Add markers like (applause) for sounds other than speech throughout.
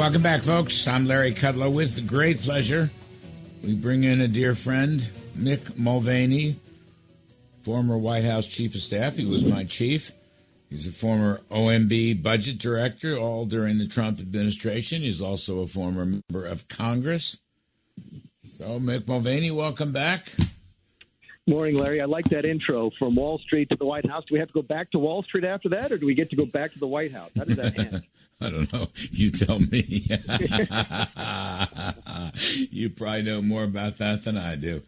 Welcome back, folks. I'm Larry Kudlow with great pleasure. We bring in a dear friend, Mick Mulvaney, former White House Chief of Staff. He was my chief. He's a former OMB budget director, all during the Trump administration. He's also a former member of Congress. So, Mick Mulvaney, welcome back. Morning, Larry. I like that intro from Wall Street to the White House. Do we have to go back to Wall Street after that, or do we get to go back to the White House? How does that (laughs) end? (laughs) I don't know. You tell me. (laughs) you probably know more about that than I do.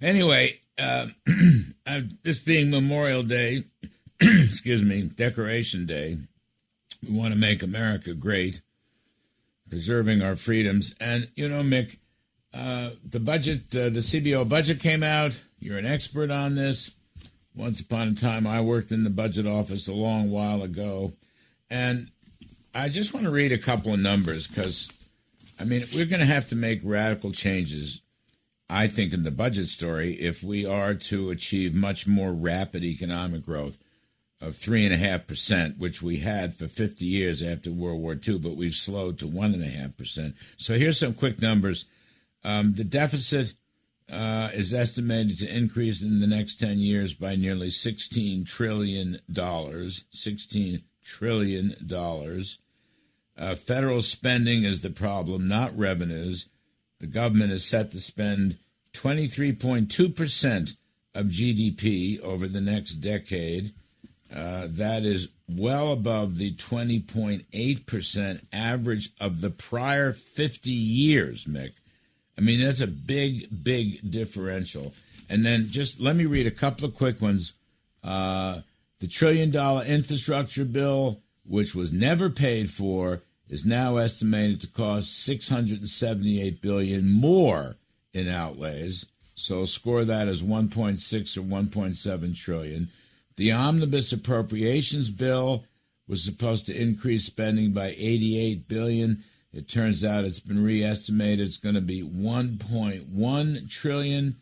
Anyway, uh, (clears throat) this being Memorial Day, (clears throat) excuse me, Decoration Day, we want to make America great, preserving our freedoms. And, you know, Mick, uh, the budget, uh, the CBO budget came out. You're an expert on this. Once upon a time, I worked in the budget office a long while ago. And I just want to read a couple of numbers because, I mean, we're going to have to make radical changes, I think, in the budget story if we are to achieve much more rapid economic growth of 3.5%, which we had for 50 years after World War II, but we've slowed to 1.5%. So here's some quick numbers. Um, the deficit uh, is estimated to increase in the next 10 years by nearly $16 trillion. $16 trillion. Uh, federal spending is the problem, not revenues. The government is set to spend 23.2% of GDP over the next decade. Uh, that is well above the 20.8% average of the prior 50 years, Mick. I mean, that's a big, big differential. And then just let me read a couple of quick ones. Uh, the trillion dollar infrastructure bill which was never paid for, is now estimated to cost 678 billion more in outlays. So score that as 1.6 or 1.7 trillion. The omnibus appropriations bill was supposed to increase spending by 88 billion. It turns out it's been re-estimated. It's going to be 1.1 trillion.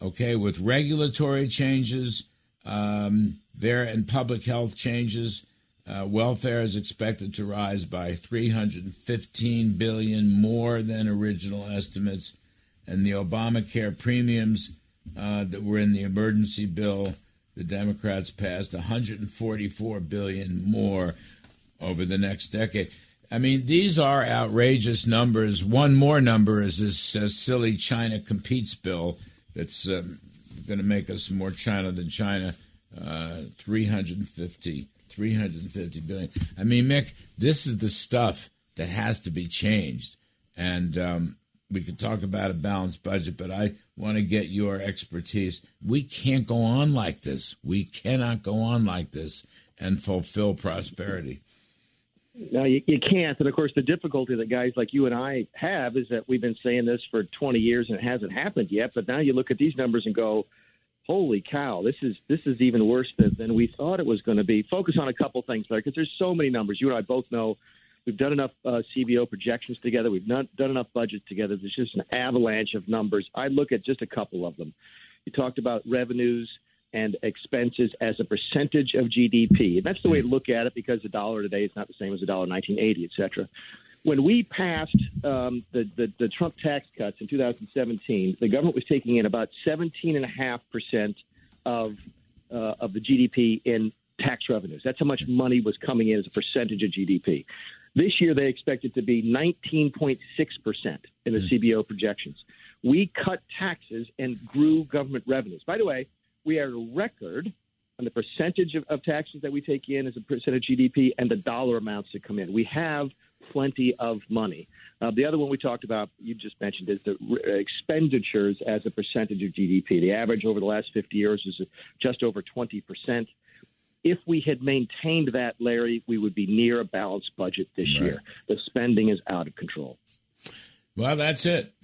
Okay, with regulatory changes um, there and public health changes, uh, welfare is expected to rise by 315 billion more than original estimates, and the Obamacare premiums uh, that were in the emergency bill, the Democrats passed 144 billion more over the next decade. I mean, these are outrageous numbers. One more number is this uh, silly China competes bill that's um, going to make us more China than China. Uh, 350 350 billion. I mean, Mick, this is the stuff that has to be changed. And um, we could talk about a balanced budget, but I want to get your expertise. We can't go on like this. We cannot go on like this and fulfill prosperity. No, you, you can't. And of course, the difficulty that guys like you and I have is that we've been saying this for 20 years and it hasn't happened yet. But now you look at these numbers and go, holy cow, this is this is even worse than, than we thought it was going to be. Focus on a couple things there because there's so many numbers. You and I both know we've done enough uh, CBO projections together. We've not done enough budgets together. There's just an avalanche of numbers. I look at just a couple of them. You talked about revenues and expenses as a percentage of GDP, and that's the way to look at it because the dollar today is not the same as the dollar in 1980, et cetera when we passed um, the, the, the Trump tax cuts in 2017, the government was taking in about 17.5 percent of uh, of the GDP in tax revenues. That's how much money was coming in as a percentage of GDP. This year, they expect it to be 19.6 percent in the mm. CBO projections. We cut taxes and grew government revenues. By the way, we are a record on the percentage of, of taxes that we take in as a percent of GDP and the dollar amounts that come in. We have plenty of money. Uh, the other one we talked about, you just mentioned, is the re- expenditures as a percentage of GDP. The average over the last 50 years is just over 20%. If we had maintained that, Larry, we would be near a balanced budget this right. year. The spending is out of control. Well, that's it. (clears throat)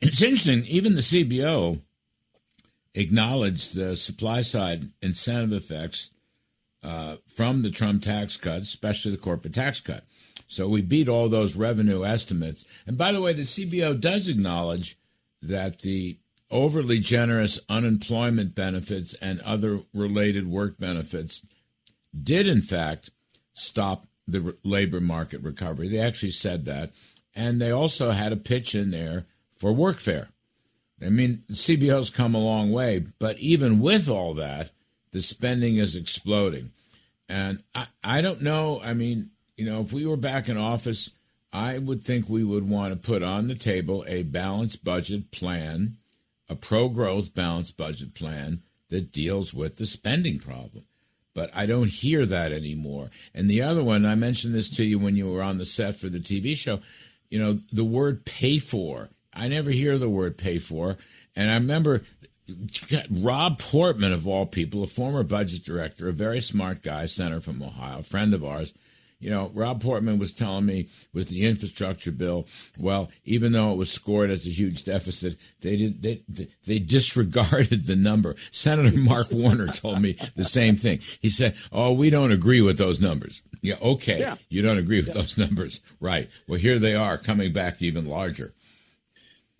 It's interesting. Even the CBO acknowledged the supply side incentive effects uh, from the Trump tax cuts, especially the corporate tax cut. So we beat all those revenue estimates. And by the way, the CBO does acknowledge that the overly generous unemployment benefits and other related work benefits did, in fact, stop the labor market recovery. They actually said that. And they also had a pitch in there for workfare. I mean, the CBO's come a long way, but even with all that, the spending is exploding. And I, I don't know. I mean, you know, if we were back in office, I would think we would want to put on the table a balanced budget plan, a pro growth balanced budget plan that deals with the spending problem. But I don't hear that anymore. And the other one, I mentioned this to you when you were on the set for the TV show, you know, the word pay for. I never hear the word pay for. And I remember Rob Portman, of all people, a former budget director, a very smart guy, senator from Ohio, friend of ours. You know, Rob Portman was telling me with the infrastructure bill, well, even though it was scored as a huge deficit, they did they they disregarded the number. Senator Mark Warner told me the same thing. He said, "Oh, we don't agree with those numbers." Yeah, okay, yeah. you don't agree with yeah. those numbers, right? Well, here they are coming back even larger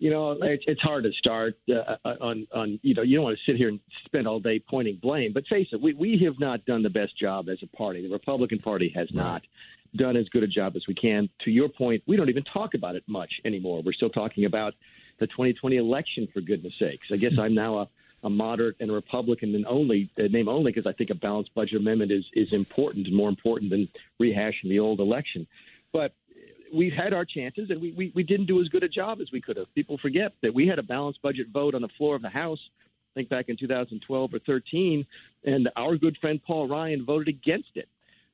you know, it's, it's hard to start uh, on on you know you don't want to sit here and spend all day pointing blame. But face it, we we have not done the best job as a party. The Republican Party has not done as good a job as we can. To your point, we don't even talk about it much anymore. We're still talking about the 2020 election for goodness sakes. I guess (laughs) I'm now a a moderate and a Republican and only uh, name only because I think a balanced budget amendment is is important and more important than rehashing the old election. But we've had our chances, and we, we, we didn't do as good a job as we could have. People forget that we had a balanced budget vote on the floor of the House. I think back in 2012 or 13, and our good friend Paul Ryan voted against it.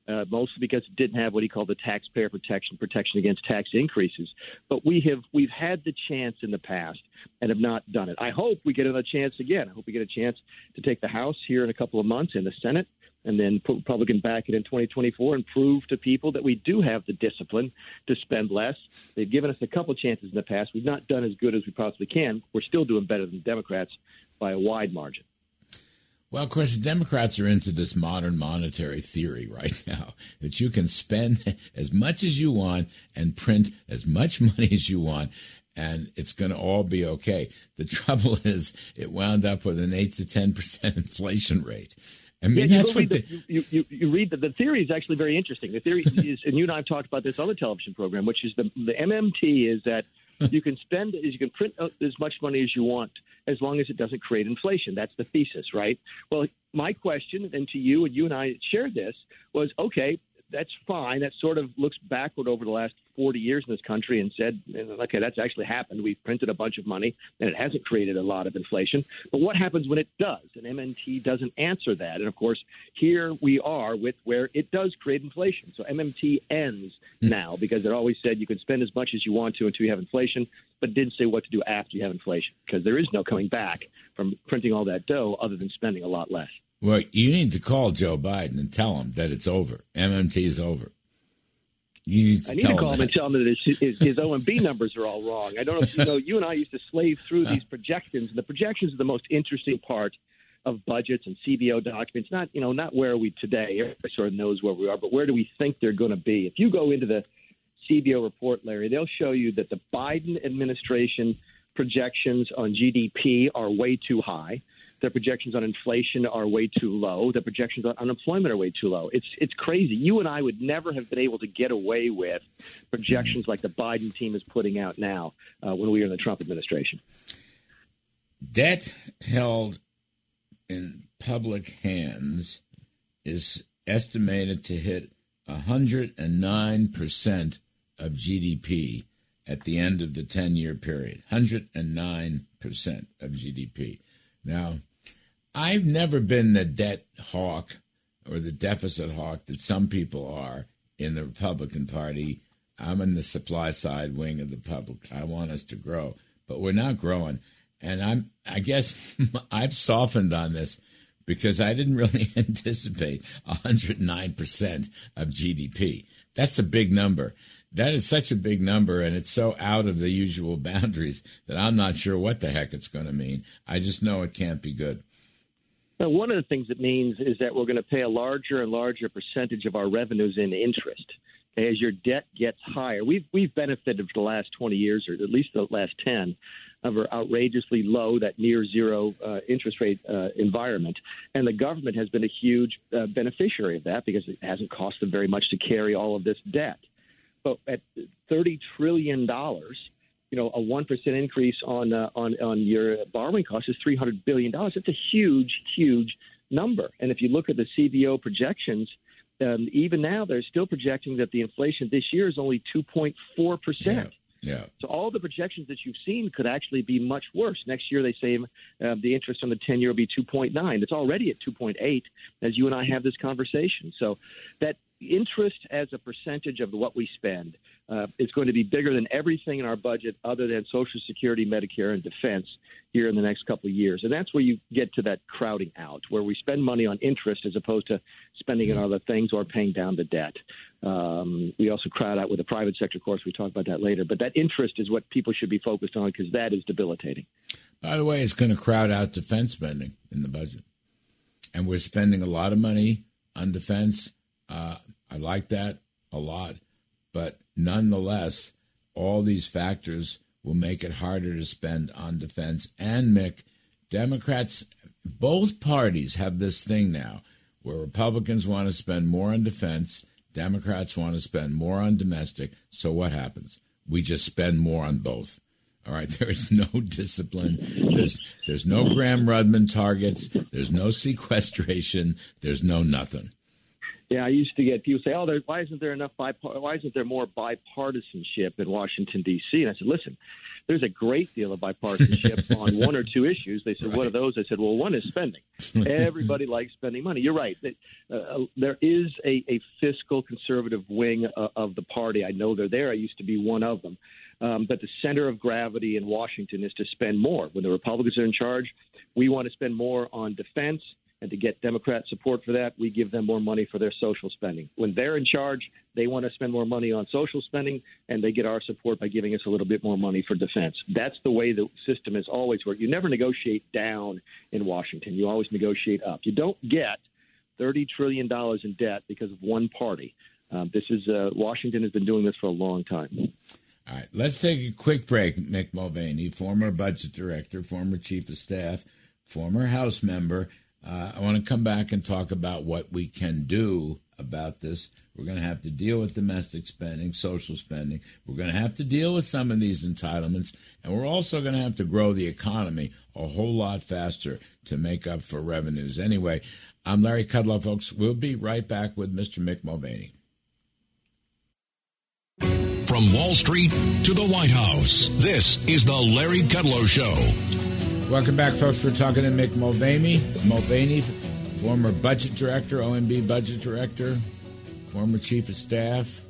Uh, mostly because it didn't have what he called the taxpayer protection, protection against tax increases. But we have we've had the chance in the past and have not done it. I hope we get another chance again. I hope we get a chance to take the House here in a couple of months and the Senate and then put Republican back it in 2024 and prove to people that we do have the discipline to spend less. They've given us a couple chances in the past. We've not done as good as we possibly can. We're still doing better than Democrats by a wide margin. Well, of course, the Democrats are into this modern monetary theory right (laughs) now that you can spend as much as you want and print as much (laughs) money as you want, and it's going to all be okay. The (laughs) trouble is, it wound up with an 8 to 10% inflation rate. Mean, yeah, that's what the, you, you, you read that the theory is actually very interesting. The theory (laughs) is, and you and I have talked about this on the television program, which is the the MMT is that (laughs) you can spend as you can print as much money as you want as long as it doesn't create inflation. That's the thesis, right? Well, my question, and to you, and you and I shared this, was okay. That's fine. That sort of looks backward over the last 40 years in this country and said, okay, that's actually happened. We've printed a bunch of money and it hasn't created a lot of inflation. But what happens when it does? And MMT doesn't answer that. And of course, here we are with where it does create inflation. So MMT ends mm. now because it always said you can spend as much as you want to until you have inflation, but didn't say what to do after you have inflation because there is no coming back from printing all that dough other than spending a lot less. Well, you need to call Joe Biden and tell him that it's over. MMT is over. You need to I need to call him and tell him that his, his, his OMB (laughs) numbers are all wrong. I don't know if you know. You and I used to slave through these projections, and the projections are the most interesting part of budgets and CBO documents. Not you know not where are we today. Everybody sort of knows where we are, but where do we think they're going to be? If you go into the CBO report, Larry, they'll show you that the Biden administration projections on GDP are way too high. Their projections on inflation are way too low. Their projections on unemployment are way too low. It's it's crazy. You and I would never have been able to get away with projections like the Biden team is putting out now uh, when we were in the Trump administration. Debt held in public hands is estimated to hit 109% of GDP at the end of the 10 year period. 109% of GDP. Now, I've never been the debt hawk or the deficit hawk that some people are in the Republican Party. I'm in the supply side wing of the public. I want us to grow, but we're not growing. And I'm, I guess (laughs) I've softened on this because I didn't really (laughs) anticipate 109% of GDP. That's a big number. that is such a big number, and it's so out of the usual (laughs) boundaries that I'm not sure what the heck it's going to mean. I just know it can't be good. Well, one of the things it means is that we're going to pay a larger and larger percentage of our revenues in interest as your debt gets higher. We've we've benefited for the last 20 years, or at least the last 10, of our outrageously low, that near zero uh, interest rate uh, environment, and the government has been a huge uh, beneficiary of that because it hasn't cost them very much to carry all of this debt. But at 30 trillion dollars, you know, a one percent increase on uh, on on your borrowing costs is 300 billion dollars. It's a huge, huge number. And if you look at the CBO projections um, even now they're still projecting that the inflation this year is only 2.4 percent. Yeah. So all the projections that you've seen could actually be much worse. Next year, they say uh, the interest on the 10 year will be 2.9. It's already at 2.8 as you and I have this conversation. So that interest as a percentage of what we spend uh, is going to be bigger than everything in our budget other than Social Security, Medicare, and defense here in the next couple of years. And that's where you get to that crowding out, where we spend money on interest as opposed to spending it on other things or paying down the debt. Um, we also crowd out with the private sector, of course. We talk about that later. But that interest is what people should be focused on because that is debilitating. By the way, it's going to crowd out defense spending in the budget. And we're spending a lot of money on defense. Uh, I like that a lot. But nonetheless, all these factors will make it harder to spend on defense. And, Mick, Democrats, both parties have this thing now where Republicans want to spend more on defense, Democrats want to spend more on domestic. So what happens? We just spend more on both. All right, (laughs) there is no discipline. There's there's no Gramm Rudman targets. There's no sequestration. There's no nothing. Yeah, I used to get people say, "Oh, there, why isn't there enough bipart- Why isn't there more bipartisanship in Washington D.C.?" And I said, "Listen, there's a great deal of bipartisanship (laughs) on one or two issues." They said, right. "What are those?" I said, "Well, one is spending. Everybody (laughs) likes spending money. You're right. Uh, there is a, a fiscal conservative wing uh, of the party. I know they're there. I used to be one of them." Um, but the center of gravity in Washington is to spend more. When the Republicans are in charge, we want to spend more on defense and to get Democrat support for that, we give them more money for their social spending. When they're in charge, they want to spend more money on social spending, and they get our support by giving us a little bit more money for defense. That's the way the system has always worked. You never negotiate down in Washington, you always negotiate up. You don't get $30 trillion in debt because of one party. Um, this is uh, Washington has been doing this for a long time. All right, let's take a quick break. Mick Mulvaney, former budget director, former chief of staff, former House member. Uh, I want to come back and talk about what we can do about this. We're going to have to deal with domestic spending, social spending. We're going to have to deal with some of these entitlements. And we're also going to have to grow the economy a whole lot faster to make up for revenues. Anyway, I'm Larry Kudlow, folks. We'll be right back with Mr. Mick Mulvaney. From Wall Street to the White House, this is the Larry Kudlow Show. Welcome back, folks. We're talking to Mick Mulvaney, Mulvaney, former budget director, OMB budget director, former chief of staff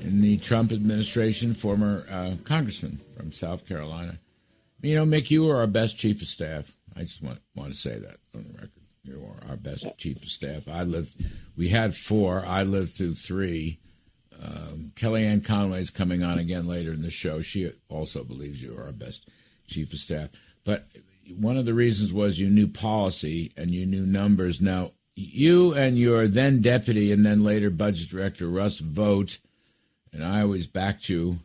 in the Trump administration, former uh, congressman from South Carolina. You know, Mick, you are our best chief of staff. I just want want to say that on the record. You are our best chief of staff. I lived. We had four. I lived through three. Um, Kellyanne Conway is coming on again later in the show. She also believes you are our best chief of staff. But one of the reasons was you knew policy and you knew numbers. Now, you and your then deputy and then later budget director, Russ Vought, and I always backed you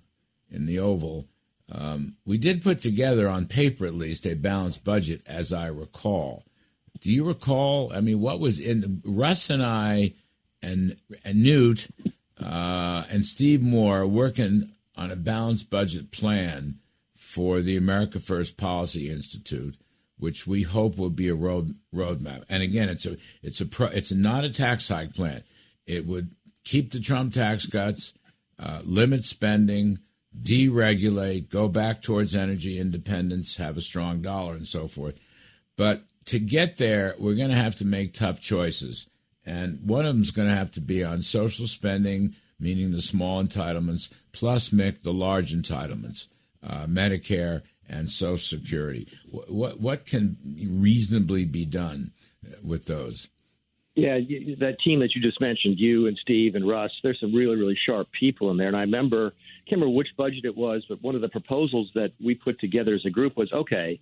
in the Oval. Um, we did put together, on paper at least, a balanced budget, as I recall. Do you recall? I mean, what was in Russ and I and, and Newt uh, and Steve Moore working on a balanced budget plan for the America First Policy Institute, which we hope will be a road roadmap. And again, it's a it's a pro, it's not a tax hike plan. It would keep the Trump tax cuts, uh, limit spending, deregulate, go back towards energy independence, have a strong dollar, and so forth. But to get there, we're going to have to make tough choices. And one of them is going to have to be on social spending, meaning the small entitlements, plus, Mick, the large entitlements uh, Medicare, and Social Security. What, what, can reasonably be done with those? Yeah, that team that you just mentioned, you and Steve and Russ, there's some really, really sharp people in there. And I remember, I can't remember which budget it was, but one of the proposals that we put together as a group was okay,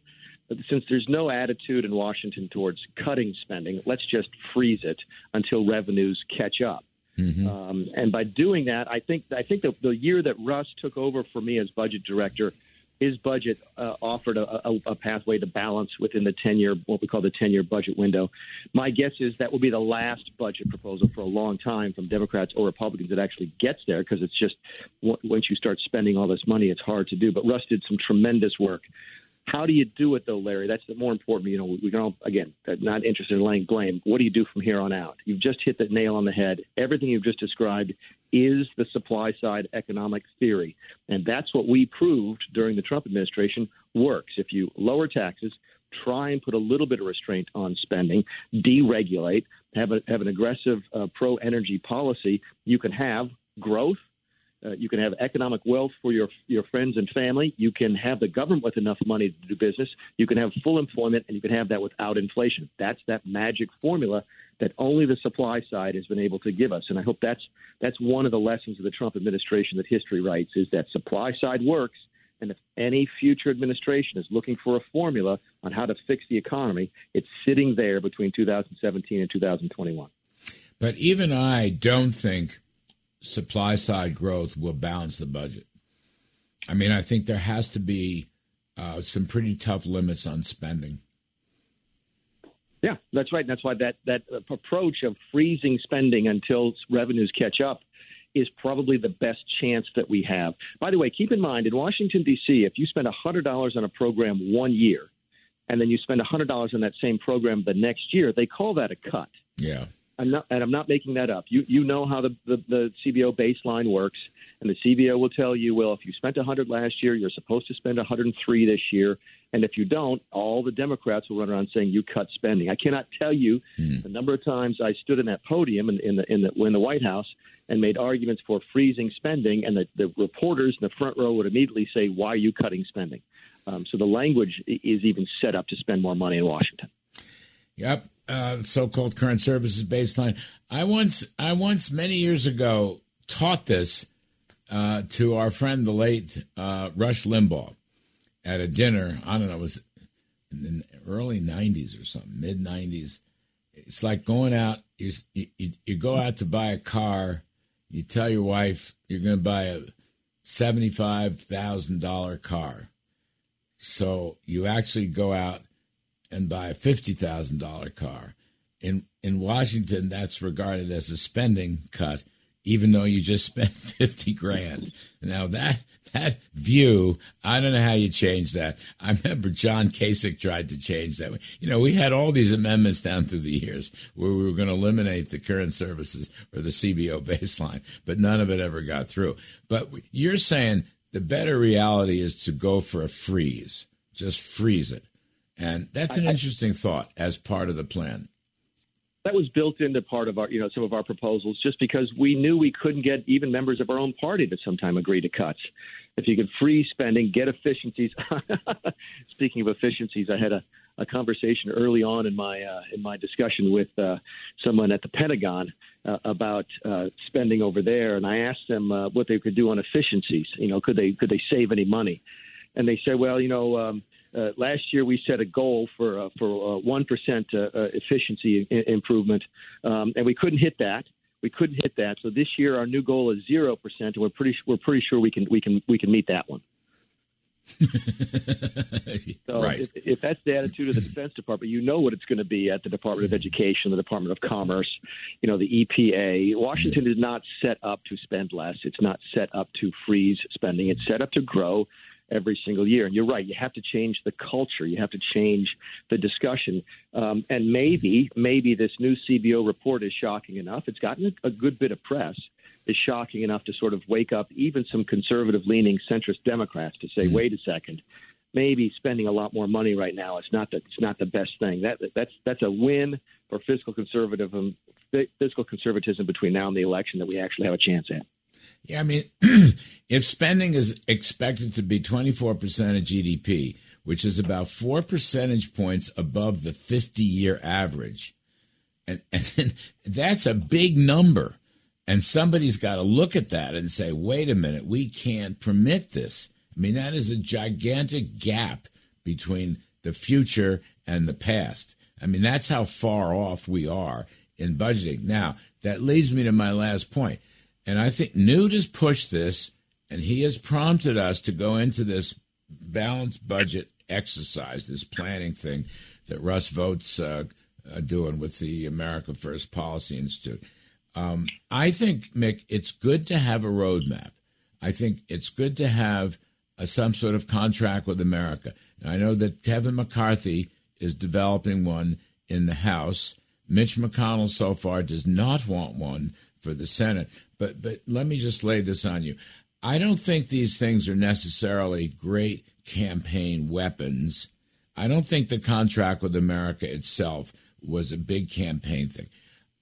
since there's no attitude in Washington towards cutting spending, let's just freeze it until revenues catch up. Mm-hmm. Um, and by doing that, I think I think the, the year that Russ took over for me as budget director, his budget uh, offered a, a, a, pathway to balance within the 10 year, what we call the 10 year budget window. My guess is that will be the last budget proposal for a long time from Democrats or Republicans that actually gets there because it's just once you start spending all this money, it's hard to do. But Russ did some tremendous work how do you do it, though, Larry? That's the more important. You know, we can all, again, not interested in laying blame. What do you do from here on out? You've just hit the nail on the head. Everything you've just described is the supply side economic theory. And that's what we proved during the Trump administration works. If you lower taxes, try and put a little bit of restraint on spending, deregulate, have, a, have an aggressive uh, pro energy policy, you can have growth uh, you can have economic wealth for your your friends and family. You can have the government with enough money to do business. You can have full employment, and you can have that without inflation. That's that magic formula that only the supply side has been able to give us. And I hope that's that's one of the lessons of the Trump administration that history writes is that supply side works. And if any future administration is looking for a formula on how to fix the economy, it's sitting there between 2017 and 2021. But even I don't think supply side growth will balance the budget. I mean, I think there has to be uh, some pretty tough limits on spending. Yeah, that's right. That's why that that approach of freezing spending until revenues catch up is probably the best chance that we have. By the way, keep in mind in Washington D.C., if you spend hundred dollars on a program one year, and then you spend hundred dollars on that same program the next year, they call that a cut. Yeah. I'm not, and I'm not making that up. You you know how the, the, the CBO baseline works, and the CBO will tell you, well, if you spent 100 last year, you're supposed to spend 103 this year, and if you don't, all the Democrats will run around saying you cut spending. I cannot tell you mm. the number of times I stood in that podium in, in the in the in the White House and made arguments for freezing spending, and the, the reporters in the front row would immediately say, "Why are you cutting spending?" Um, so the language is even set up to spend more money in Washington. Yep, uh, so-called current services baseline. I once, I once many years ago taught this uh, to our friend, the late uh, Rush Limbaugh, at a dinner. I don't know, it was in the early '90s or something, mid '90s. It's like going out. You, you, you go out to buy a car. You tell your wife you're going to buy a seventy-five thousand dollar car. So you actually go out and buy a $50,000 car. In, in Washington, that's regarded as a spending cut, even though you just (laughs) spent 50 grand. Now, that, that view, I don't know how you change that. I remember John Kasich tried to change that. You know, we had all these amendments down through the years where we were going to eliminate the current services or the CBO (laughs) baseline, but none of it ever got through. But you're saying the better reality is to go for a freeze, just freeze it. And that's an I, interesting thought as part of the plan. That was built into part of our, you know, some of our proposals, just because we knew we couldn't get even members of our own party to sometime agree to cuts. If you could free spending, get efficiencies. (laughs) Speaking of efficiencies, I had a, a conversation early on in my uh, in my discussion with uh, someone at the Pentagon uh, about uh, spending over there, and I asked them uh, what they could do on efficiencies. You know, could they could they save any money? And they said, well, you know. Um, uh, last year we set a goal for uh, for uh, one uh, uh, efficiency I- improvement, um, and we couldn't hit that. We couldn't hit that. So this year our new goal is zero percent, and we're pretty we're pretty sure we can we can we can meet that one. (laughs) so right. if, if, that's the attitude of the Defense Department, you know what it's going to be at the Department of Education, the Department of Commerce, you know, the EPA. Washington is not set up to spend less. It's not set up to freeze spending. It's set up to grow every single year. And you're right, you have to change the culture, you have to change the discussion. Um, and maybe, maybe this new CBO report is shocking enough. It's gotten a, a good bit of press. Is shocking enough to sort of wake up even some conservative leaning centrist Democrats to say, mm-hmm. wait a second, maybe spending a lot more money right now is not the, it's not the best thing. That that's that's a win for fiscal conservatism fiscal conservatism between now and the election that we actually have a chance at. Yeah, I mean, (clears throat) if spending is expected to be 24% of GDP, which is about four percentage points above the 50 year average, And, (laughs) and that's a big number. And somebody's got to look at that and say, wait a minute, we can't permit this. I mean, that is a gigantic gap between the future and the past. I mean, that's how far off we are in budgeting. Now, that leads me to my last point. And I think Newt has pushed this and he has prompted us to go into this balanced budget exercise, this planning thing that Russ Vought's uh, uh, doing with the America First Policy Institute. Um, I think, Mick, it's good to have a roadmap. I think it's good to have a, some sort of contract with America. I know that Kevin McCarthy is developing one in the House. Mitch McConnell so far does not want one for the Senate. But but let me just lay this on you. I don't think these things are necessarily great campaign weapons. I don't think the contract with America itself was a big campaign thing.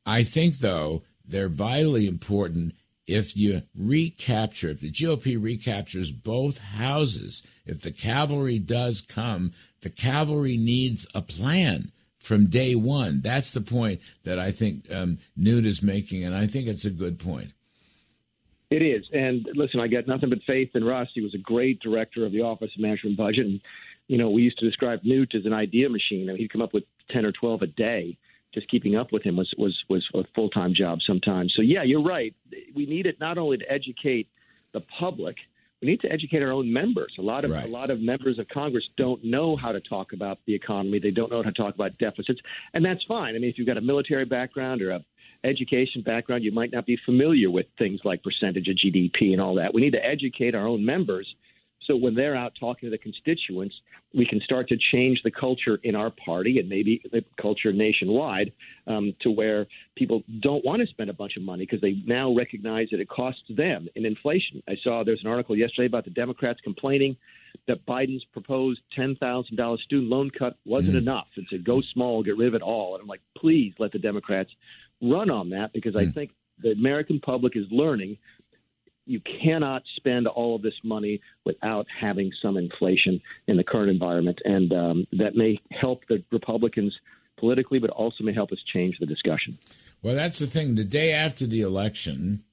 I think though they're vitally important if you recapture, if the GOP recaptures both houses, if the cavalry does come, the cavalry needs a plan from day one. That's the point that I think um, Newt is making, and I think it's a good point. It is. And listen, I got nothing but faith in Russ. He was a great director of the Office of Management and Budget. And, you know, we used to describe Newt as an idea machine. I mean, he'd come up with 10 or 12 a day just keeping up with him was was was a full time job sometimes. So yeah, you're right. We need it not only to educate the public, we need to educate our own members. A lot of right. a lot of members of Congress don't know how to talk about the economy. They don't know how to talk about deficits, and that's fine. I mean, if you've got a military background or a education background, you might not be familiar with things like percentage of GDP and all that. We need to educate our own members so when they're out talking to the constituents, we can start to change the culture in our party and maybe the culture nationwide um, to where people don't want to spend a bunch of money because they now recognize that it costs them in inflation. I saw there's an article yesterday about the Democrats complaining that Biden's proposed $10,000 student loan cut wasn't mm. enough and said, go small, get rid of it all. And I'm like, please let the Democrats run on that because mm. I think the American public is learning you cannot spend all of this money without having some inflation in the current environment, and um, that may help the Republicans politically, but also may help us change the discussion. Well, that's the thing. The day after the election,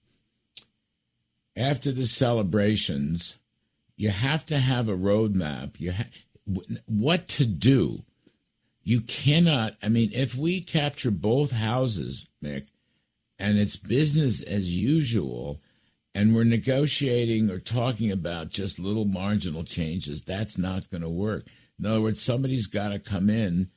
after the celebrations, you have to have a roadmap. You ha- what to do. You cannot. I mean, if we capture both houses, Mick, and it's business as usual and we're negotiating or talking about just little marginal changes, that's not going to work. In other words, somebody's got to come in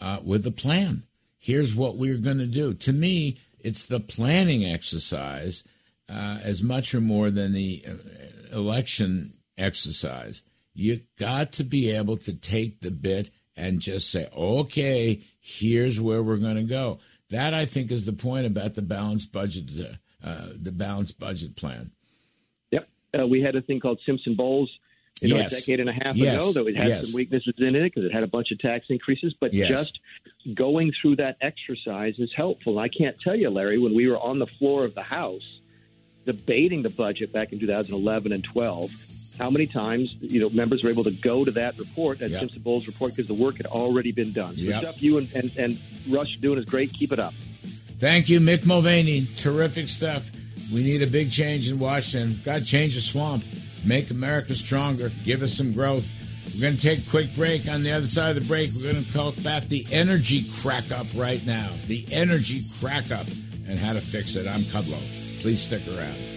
uh, with a plan. Here's what we're going to do. To me, it's the planning exercise uh, as much or more than the uh, election exercise. You got to be able to take the bit and just say, okay, here's where we're going to go. That I think is the point about the balanced budget uh, the balanced budget plan. Yep, uh, we had a thing called Simpson Bowles. You know, yes. a decade and a half yes. ago, that it had yes. some weaknesses in it because it had a bunch of tax increases. But just going through that exercise is helpful. I can't tell you, Larry, when we were on the floor of the House debating the budget back in 2011 and 12, how many times you know members were able to go to that report, that yep. Simpson Bowles report, because the work had already been done. Yep. Stuff you and, and, and Russ doing is great. Keep it up. Thank you, Mick Mulvaney. Terrific stuff. We need a big change in Washington. Got to change the swamp. Make America stronger. Give us some growth. We're going to take a quick break. On the other side of the break, we're going to talk about the energy crack up right now. The energy crack up and how to fix it. I'm Kudlow. Please stick around.